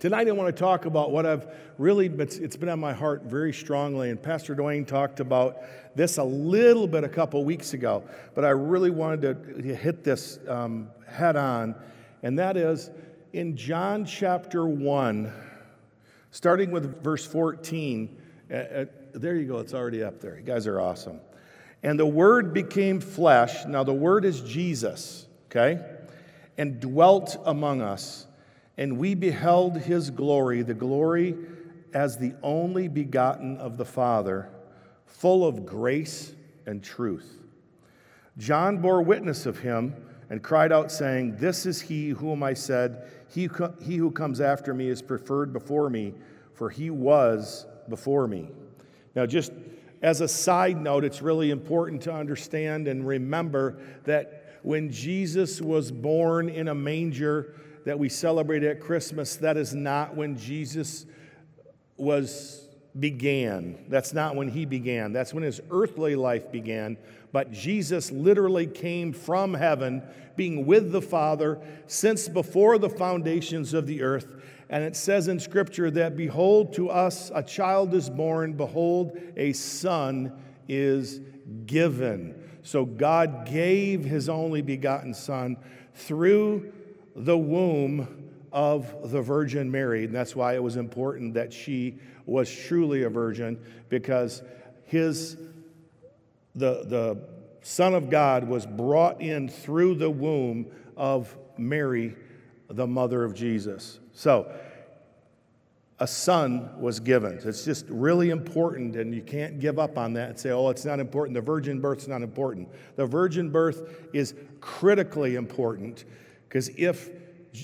Tonight, I want to talk about what I've really, it's been on my heart very strongly. And Pastor Dwayne talked about this a little bit a couple weeks ago, but I really wanted to hit this um, head on. And that is in John chapter 1, starting with verse 14. Uh, uh, there you go, it's already up there. You guys are awesome. And the Word became flesh. Now, the Word is Jesus, okay? And dwelt among us and we beheld his glory, the glory as the only begotten of the Father, full of grace and truth. John bore witness of him and cried out, saying, This is he whom I said, He, he who comes after me is preferred before me, for he was before me. Now, just as a side note, it's really important to understand and remember that when Jesus was born in a manger, that we celebrate at Christmas, that is not when Jesus was began. That's not when he began. That's when his earthly life began. But Jesus literally came from heaven, being with the Father since before the foundations of the earth. And it says in Scripture that, Behold, to us a child is born, behold, a son is given. So God gave his only begotten Son through the womb of the Virgin Mary. And that's why it was important that she was truly a virgin, because his, the, the Son of God was brought in through the womb of Mary, the mother of Jesus. So, a son was given. It's just really important, and you can't give up on that and say, oh, it's not important. The virgin birth's not important. The virgin birth is critically important because if,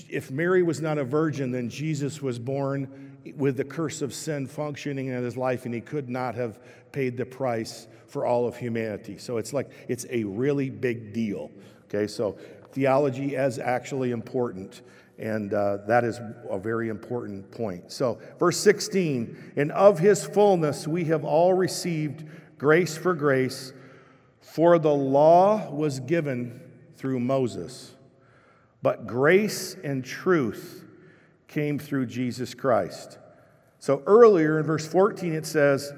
if Mary was not a virgin, then Jesus was born with the curse of sin functioning in his life, and he could not have paid the price for all of humanity. So it's like, it's a really big deal. Okay, so theology is actually important. And uh, that is a very important point. So, verse 16, and of his fullness we have all received grace for grace, for the law was given through Moses but grace and truth came through Jesus Christ. So earlier in verse 14, it says,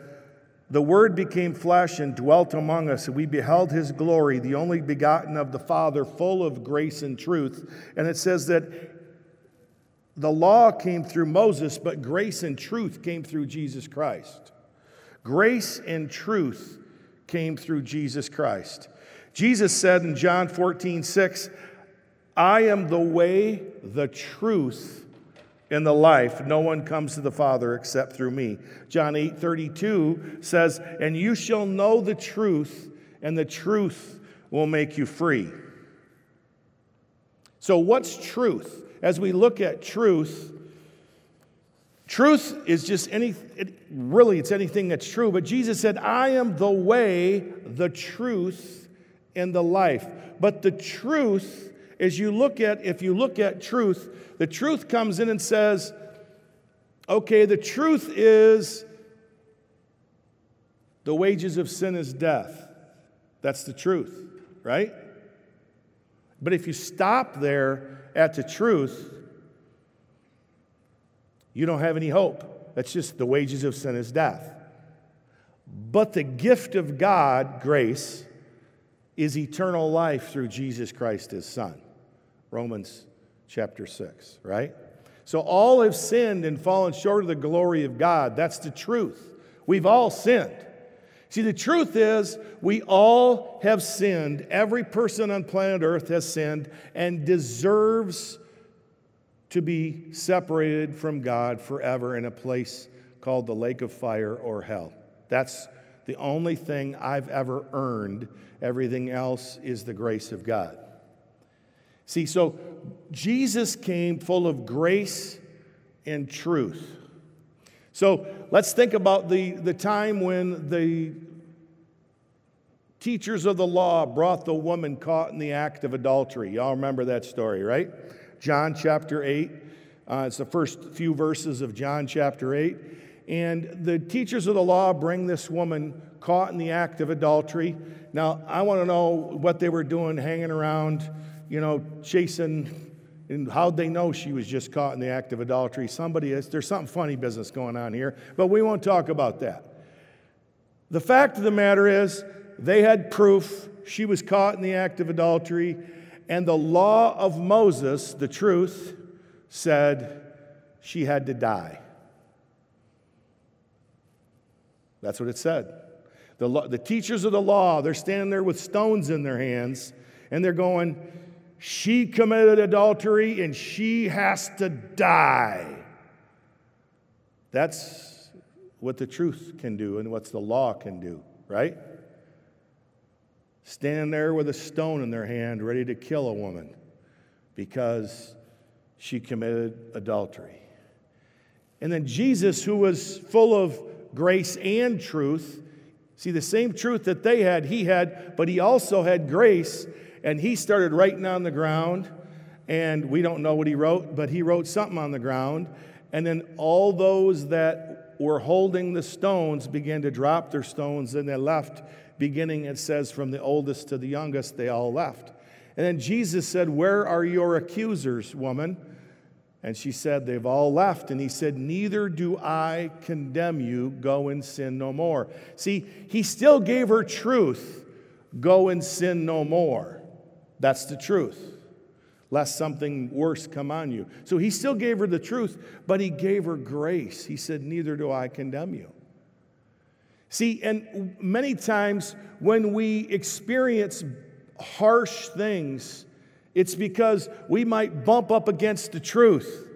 The Word became flesh and dwelt among us, and we beheld his glory, the only begotten of the Father, full of grace and truth. And it says that the law came through Moses, but grace and truth came through Jesus Christ. Grace and truth came through Jesus Christ. Jesus said in John 14, 6, I am the way, the truth, and the life. No one comes to the Father except through me. John 8 32 says, And you shall know the truth, and the truth will make you free. So, what's truth? As we look at truth, truth is just any, it, really, it's anything that's true. But Jesus said, I am the way, the truth, and the life. But the truth is you look at, if you look at truth, the truth comes in and says, okay, the truth is the wages of sin is death. That's the truth, right? But if you stop there at the truth, you don't have any hope. That's just the wages of sin is death. But the gift of God, grace, is eternal life through Jesus Christ, his Son. Romans chapter 6, right? So all have sinned and fallen short of the glory of God. That's the truth. We've all sinned. See, the truth is, we all have sinned. Every person on planet Earth has sinned and deserves to be separated from God forever in a place called the lake of fire or hell. That's the only thing I've ever earned. Everything else is the grace of God. See, so Jesus came full of grace and truth. So let's think about the, the time when the teachers of the law brought the woman caught in the act of adultery. Y'all remember that story, right? John chapter 8. Uh, it's the first few verses of John chapter 8. And the teachers of the law bring this woman caught in the act of adultery. Now, I want to know what they were doing hanging around you know, chasing And how'd they know she was just caught in the act of adultery? Somebody is, there's something funny business going on here, but we won't talk about that. The fact of the matter is, they had proof she was caught in the act of adultery, and the law of Moses, the truth, said she had to die. That's what it said. The, the teachers of the law, they're standing there with stones in their hands, and they're going, She committed adultery and she has to die. That's what the truth can do and what the law can do, right? Standing there with a stone in their hand, ready to kill a woman because she committed adultery. And then Jesus, who was full of grace and truth, See, the same truth that they had, he had, but he also had grace, and he started writing on the ground. And we don't know what he wrote, but he wrote something on the ground. And then all those that were holding the stones began to drop their stones, and they left, beginning, it says, from the oldest to the youngest, they all left. And then Jesus said, Where are your accusers, woman? And she said, They've all left. And he said, Neither do I condemn you. Go and sin no more. See, he still gave her truth. Go and sin no more. That's the truth. Lest something worse come on you. So he still gave her the truth, but he gave her grace. He said, Neither do I condemn you. See, and many times when we experience harsh things, it's because we might bump up against the truth,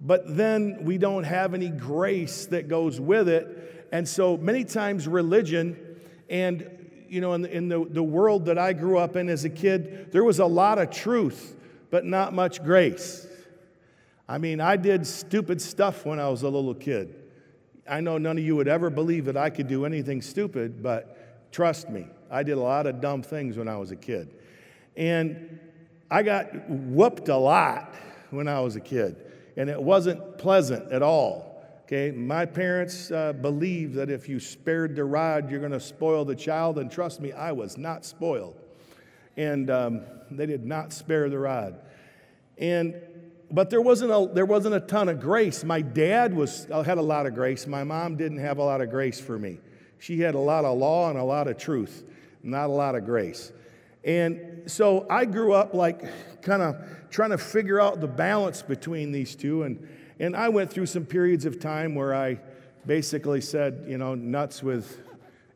but then we don't have any grace that goes with it. And so many times, religion and you know, in, the, in the, the world that I grew up in as a kid, there was a lot of truth, but not much grace. I mean, I did stupid stuff when I was a little kid. I know none of you would ever believe that I could do anything stupid, but trust me, I did a lot of dumb things when I was a kid. And I got whooped a lot when I was a kid, and it wasn't pleasant at all. Okay, my parents uh, believed that if you spared the rod, you're going to spoil the child, and trust me, I was not spoiled. And um, they did not spare the rod. And but there wasn't a there wasn't a ton of grace. My dad was had a lot of grace. My mom didn't have a lot of grace for me. She had a lot of law and a lot of truth, not a lot of grace. And so I grew up like kind of trying to figure out the balance between these two. And, and I went through some periods of time where I basically said, you know, nuts with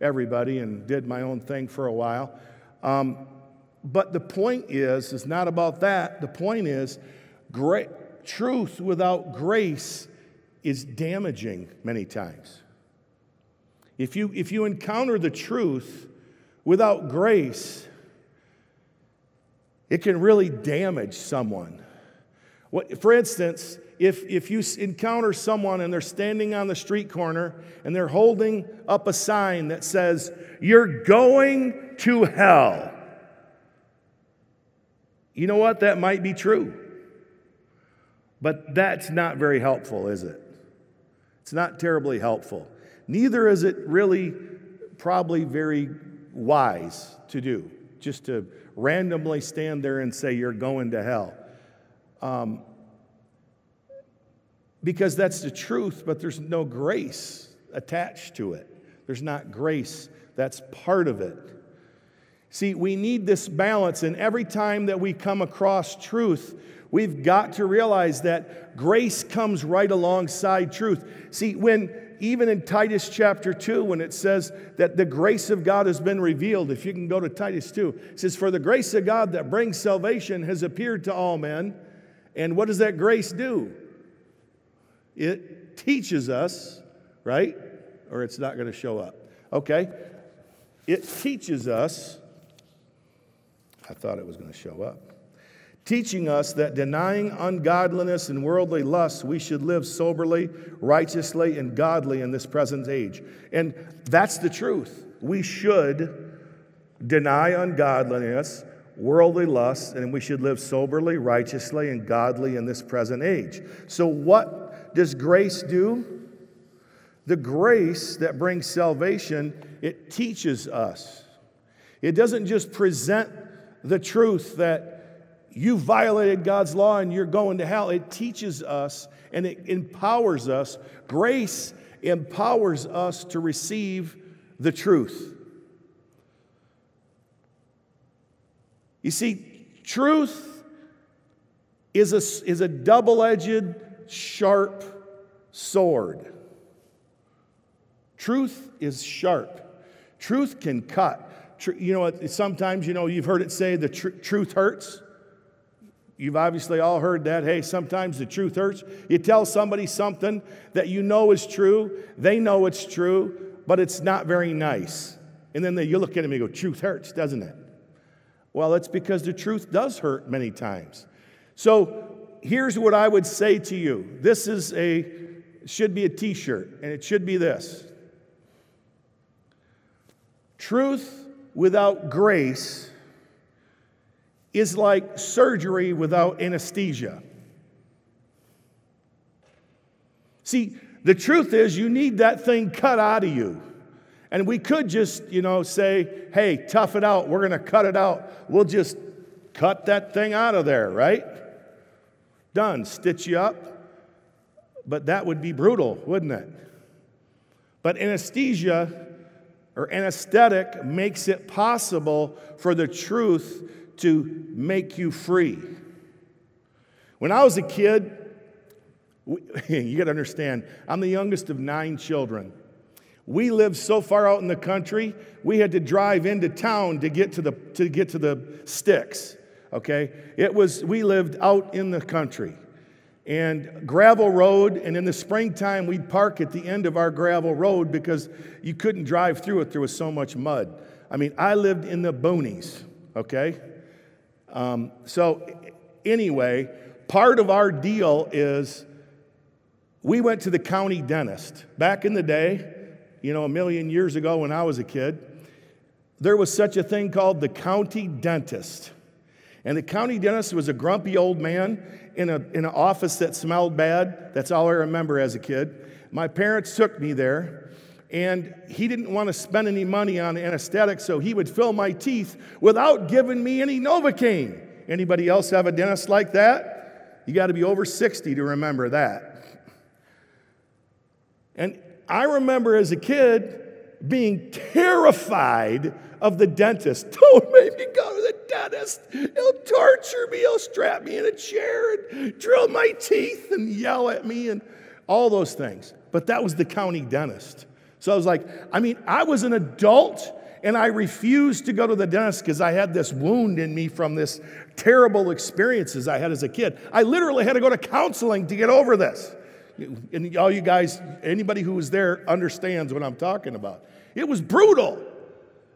everybody and did my own thing for a while. Um, but the point is, is not about that. The point is, great, truth without grace is damaging many times. If you, if you encounter the truth without grace, it can really damage someone. What, for instance, if, if you encounter someone and they're standing on the street corner and they're holding up a sign that says, You're going to hell, you know what? That might be true. But that's not very helpful, is it? It's not terribly helpful. Neither is it really probably very wise to do, just to randomly stand there and say, You're going to hell. Um, because that's the truth, but there's no grace attached to it. There's not grace, that's part of it. See, we need this balance, and every time that we come across truth, we've got to realize that grace comes right alongside truth. See, when even in Titus chapter 2, when it says that the grace of God has been revealed, if you can go to Titus 2, it says, For the grace of God that brings salvation has appeared to all men. And what does that grace do? It teaches us, right? Or it's not going to show up. Okay? It teaches us. I thought it was going to show up teaching us that denying ungodliness and worldly lusts, we should live soberly, righteously, and godly in this present age. And that's the truth. We should deny ungodliness, worldly lusts, and we should live soberly, righteously, and godly in this present age. So, what does grace do? The grace that brings salvation, it teaches us. It doesn't just present the truth that you violated God's law and you're going to hell. It teaches us and it empowers us. Grace empowers us to receive the truth. You see, truth is a, is a double edged, sharp sword. Truth is sharp. Truth can cut. You know, sometimes, you know, you've heard it say the tr- truth hurts. You've obviously all heard that. Hey, sometimes the truth hurts. You tell somebody something that you know is true, they know it's true, but it's not very nice. And then they, you look at them and go, Truth hurts, doesn't it? Well, it's because the truth does hurt many times. So here's what I would say to you this is a, should be a t shirt, and it should be this Truth without grace is like surgery without anesthesia. See, the truth is, you need that thing cut out of you. And we could just, you know, say, hey, tough it out. We're going to cut it out. We'll just cut that thing out of there, right? Done. Stitch you up. But that would be brutal, wouldn't it? But anesthesia or anesthetic makes it possible for the truth to make you free. When I was a kid, you got to understand, I'm the youngest of nine children. We lived so far out in the country, we had to drive into town to get to the, to get to the sticks. Okay? It was, we lived out in the country. And gravel road, and in the springtime, we'd park at the end of our gravel road because you couldn't drive through it, there was so much mud. I mean, I lived in the boonies, okay? Um, so, anyway, part of our deal is we went to the county dentist. Back in the day, you know, a million years ago when I was a kid, there was such a thing called the county dentist. And the county dentist was a grumpy old man in, a, in an office that smelled bad. That's all I remember as a kid. My parents took me there, and he didn't want to spend any money on anesthetic, so he would fill my teeth without giving me any Novocaine. Anybody else have a dentist like that? You got to be over 60 to remember that. And I remember as a kid being terrified of the dentist. Don't make me go to the dentist. He'll torture me. He'll strap me in a chair and drill my teeth and yell at me and all those things. But that was the county dentist. So I was like, I mean, I was an adult and I refused to go to the dentist because I had this wound in me from this terrible experiences I had as a kid. I literally had to go to counseling to get over this. And all you guys, anybody who was there understands what I'm talking about. It was brutal.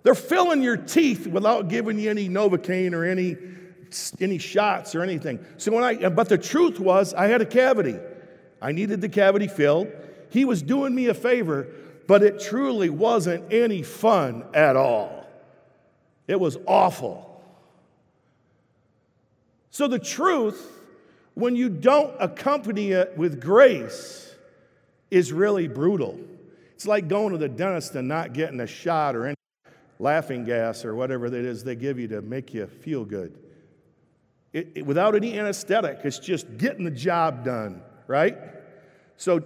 They're filling your teeth without giving you any Novocaine or any, any shots or anything. So when I, but the truth was, I had a cavity. I needed the cavity filled. He was doing me a favor but it truly wasn't any fun at all. It was awful. So, the truth, when you don't accompany it with grace, is really brutal. It's like going to the dentist and not getting a shot or any laughing gas or whatever it is they give you to make you feel good. It, it, without any anesthetic, it's just getting the job done, right? So,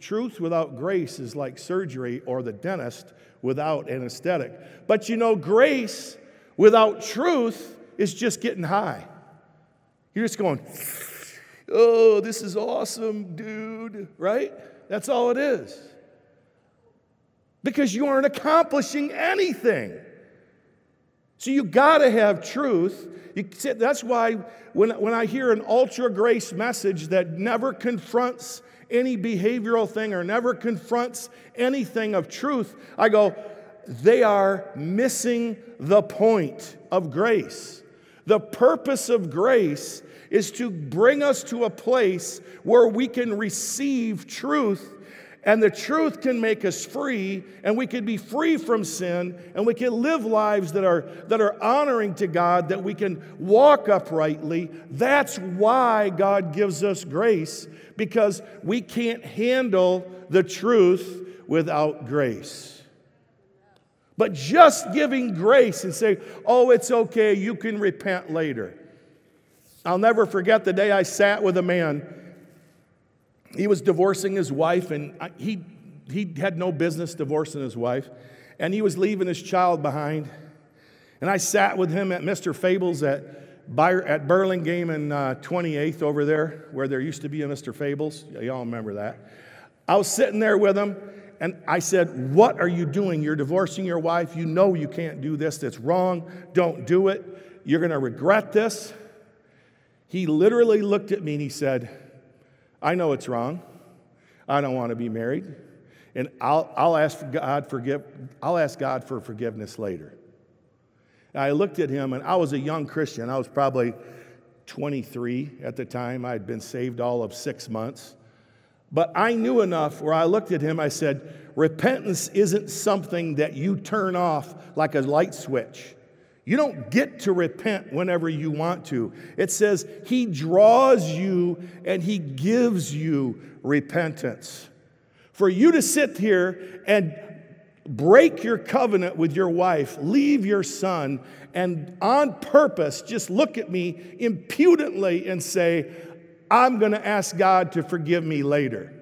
truth without grace is like surgery or the dentist without anesthetic. But you know, grace without truth is just getting high. You're just going, oh, this is awesome, dude, right? That's all it is. Because you aren't accomplishing anything. So you got to have truth. You, that's why when, when I hear an ultra grace message that never confronts any behavioral thing or never confronts anything of truth, I go, they are missing the point of grace. The purpose of grace is to bring us to a place where we can receive truth and the truth can make us free, and we can be free from sin, and we can live lives that are, that are honoring to God, that we can walk uprightly. That's why God gives us grace, because we can't handle the truth without grace. But just giving grace and say, oh, it's okay, you can repent later. I'll never forget the day I sat with a man. He was divorcing his wife, and he, he had no business divorcing his wife, and he was leaving his child behind. And I sat with him at Mr. Fables at, at Burlingame and uh, 28th over there, where there used to be a Mr. Fables. Y'all remember that. I was sitting there with him, and I said, What are you doing? You're divorcing your wife. You know you can't do this. That's wrong. Don't do it. You're going to regret this. He literally looked at me and he said, I know it's wrong. I don't want to be married. And I'll, I'll, ask God forgive, I'll ask God for forgiveness later. I looked at him, and I was a young Christian. I was probably 23 at the time. I had been saved all of six months. But I knew enough where I looked at him, I said, Repentance isn't something that you turn off like a light switch. You don't get to repent whenever you want to. It says He draws you and He gives you repentance. For you to sit here and break your covenant with your wife, leave your son, and on purpose just look at me impudently and say, I'm going to ask God to forgive me later.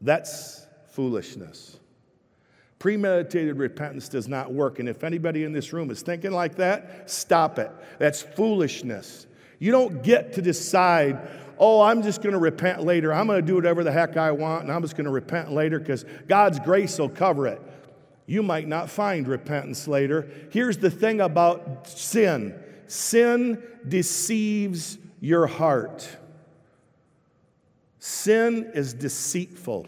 That's foolishness. Premeditated repentance does not work. And if anybody in this room is thinking like that, stop it. That's foolishness. You don't get to decide, oh, I'm just going to repent later. I'm going to do whatever the heck I want, and I'm just going to repent later because God's grace will cover it. You might not find repentance later. Here's the thing about sin Sin deceives your heart. Sin is deceitful.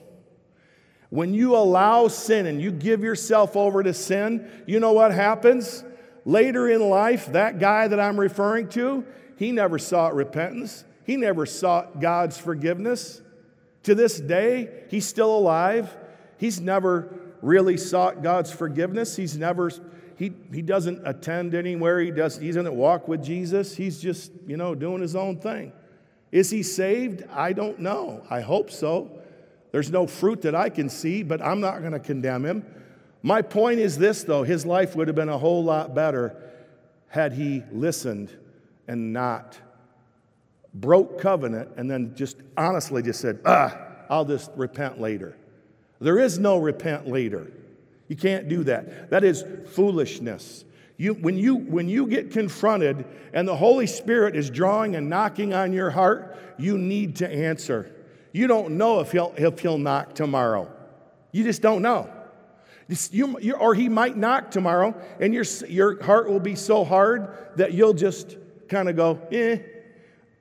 When you allow sin and you give yourself over to sin, you know what happens? Later in life, that guy that I'm referring to, he never sought repentance. He never sought God's forgiveness. To this day, he's still alive. He's never really sought God's forgiveness. He's never he, he doesn't attend anywhere. He, does, he doesn't walk with Jesus. He's just, you know, doing his own thing. Is he saved? I don't know. I hope so. There's no fruit that I can see, but I'm not going to condemn him. My point is this, though his life would have been a whole lot better had he listened and not broke covenant and then just honestly just said, ah, I'll just repent later. There is no repent later. You can't do that. That is foolishness. You, when, you, when you get confronted and the Holy Spirit is drawing and knocking on your heart, you need to answer. You don't know if he'll, if he'll knock tomorrow. You just don't know. You, you, or he might knock tomorrow, and your, your heart will be so hard that you'll just kind of go, eh,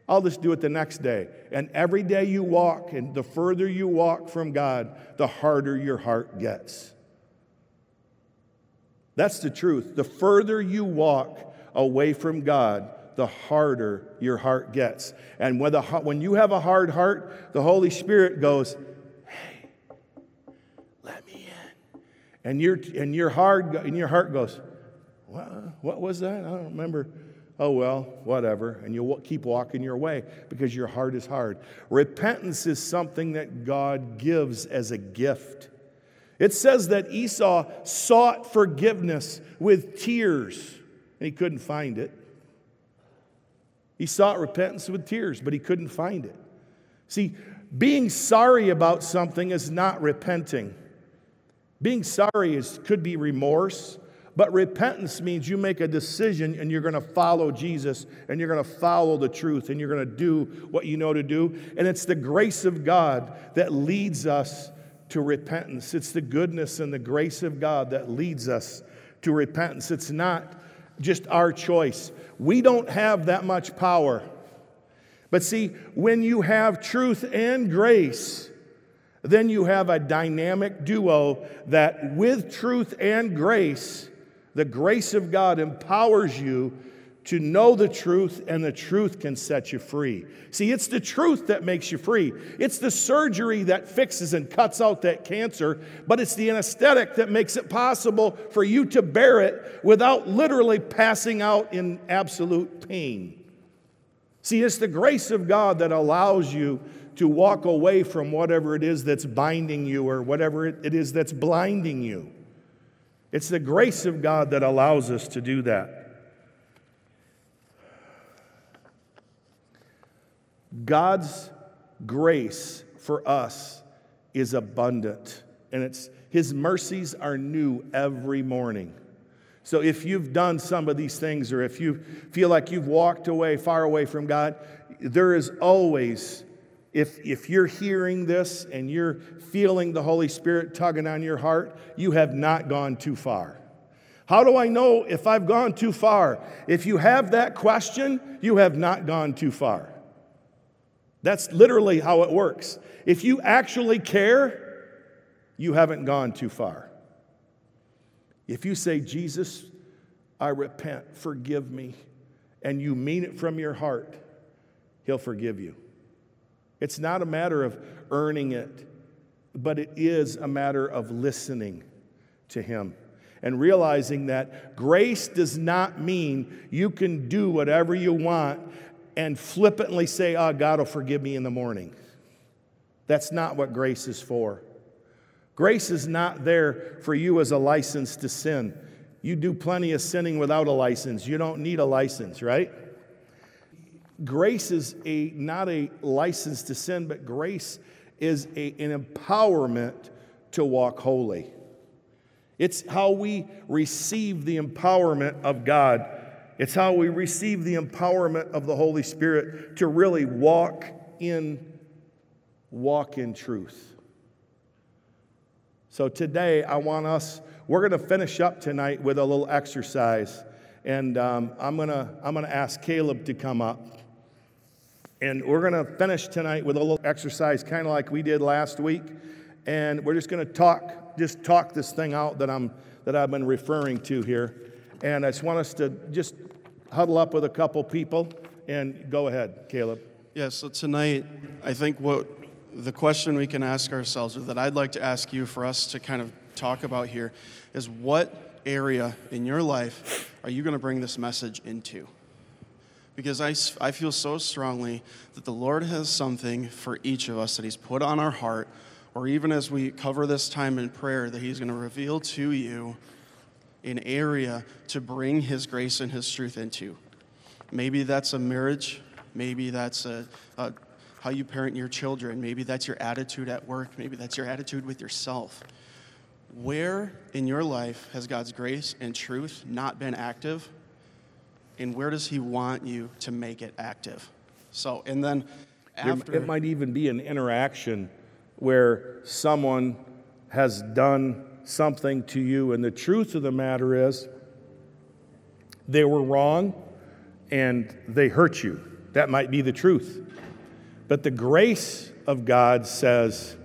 I'll just do it the next day. And every day you walk, and the further you walk from God, the harder your heart gets. That's the truth. The further you walk away from God, the harder your heart gets. And when, the, when you have a hard heart, the Holy Spirit goes, Hey, let me in. And your, and your, hard, and your heart goes, what, what was that? I don't remember. Oh, well, whatever. And you'll keep walking your way because your heart is hard. Repentance is something that God gives as a gift. It says that Esau sought forgiveness with tears, and he couldn't find it. He sought repentance with tears, but he couldn't find it. See, being sorry about something is not repenting. Being sorry is, could be remorse, but repentance means you make a decision and you're going to follow Jesus and you're going to follow the truth and you're going to do what you know to do. And it's the grace of God that leads us to repentance. It's the goodness and the grace of God that leads us to repentance. It's not just our choice. We don't have that much power. But see, when you have truth and grace, then you have a dynamic duo that, with truth and grace, the grace of God empowers you to know the truth, and the truth can set you free. See, it's the truth that makes you free. It's the surgery that fixes and cuts out that cancer, but it's the anesthetic that makes it possible for you to bear it without literally passing out in absolute pain. See, it's the grace of God that allows you to walk away from whatever it is that's binding you or whatever it is that's blinding you. It's the grace of God that allows us to do that. God's grace for us is abundant, and it's His mercies are new every morning. So if you've done some of these things, or if you feel like you've walked away, far away from God, there is always, if, if you're hearing this and you're feeling the Holy Spirit tugging on your heart, you have not gone too far. How do I know if I've gone too far? If you have that question, you have not gone too far. That's literally how it works. If you actually care, you haven't gone too far. If you say, Jesus, I repent, forgive me, and you mean it from your heart, He'll forgive you. It's not a matter of earning it, but it is a matter of listening to Him and realizing that grace does not mean you can do whatever you want and flippantly say, Oh, God will forgive me in the morning. That's not what grace is for. Grace is not there for you as a license to sin. You do plenty of sinning without a license. You don't need a license, right? Grace is a, not a license to sin, but grace is a, an empowerment to walk holy. It's how we receive the empowerment of God. It's how we receive the empowerment of the Holy Spirit to really walk in walk in truth. So today I want us we're going to finish up tonight with a little exercise. And um, I'm going to I'm going to ask Caleb to come up. And we're going to finish tonight with a little exercise, kind of like we did last week. And we're just going to talk, just talk this thing out that, I'm, that I've been referring to here. And I just want us to just huddle up with a couple people and go ahead, Caleb. Yeah, so tonight, I think what the question we can ask ourselves, or that I'd like to ask you for us to kind of talk about here, is what area in your life are you going to bring this message into? because I, I feel so strongly that the Lord has something for each of us that He's put on our heart, or even as we cover this time in prayer, that He's going to reveal to you an area to bring His grace and His truth into. Maybe that's a marriage, maybe that's a, a how you parent your children, maybe that's your attitude at work, maybe that's your attitude with yourself. Where in your life has God's grace and truth not been active? and where does he want you to make it active? So, and then after. It might even be an interaction where someone has done something to you, and the truth of the matter is they were wrong and they hurt you. That might be the truth. But the grace of God says,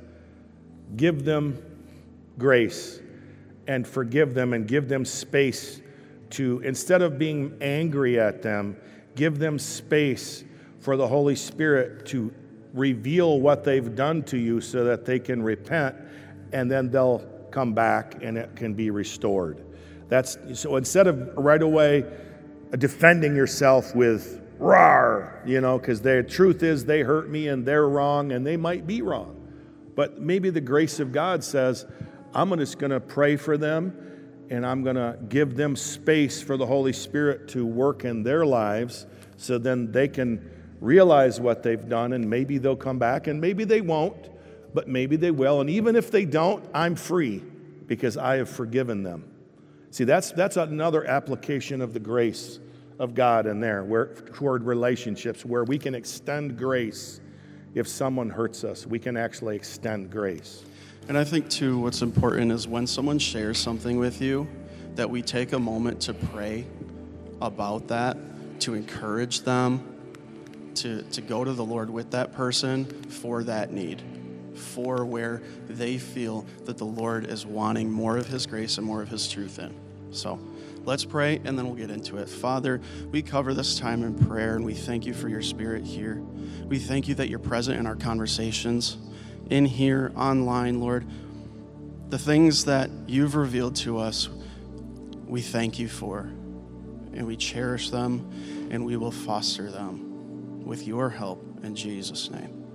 give them grace and forgive them and give them space to, instead of being angry at them, give them space for the Holy Spirit to reveal what they've done to you so that they can repent and then they'll come back and it can be restored. That's so instead of right away defending yourself with rar, you know, because the truth is they hurt me and they're wrong and they might be wrong. But maybe the grace of God says, I'm just going to pray for them and I'm going to give them space for the Holy Spirit to work in their lives so then they can realize what they've done and maybe they'll come back and maybe they won't, but maybe they will. And even if they don't, I'm free because I have forgiven them. See, that's, that's another application of the grace of God in there, where, toward relationships, where we can extend grace. If someone hurts us, we can actually extend grace. And I think, too, what's important is when someone shares something with you, that we take a moment to pray about that, to encourage them, to, to go to the Lord with that person for that need, for where they feel that the Lord is wanting more of His grace and more of His truth in. So let's pray and then we'll get into it. Father, we cover this time in prayer and we thank you for your spirit here. We thank you that you're present in our conversations in here, online, Lord, the things that you've revealed to us, we thank you for. And we cherish them and we will foster them with your help in Jesus' name.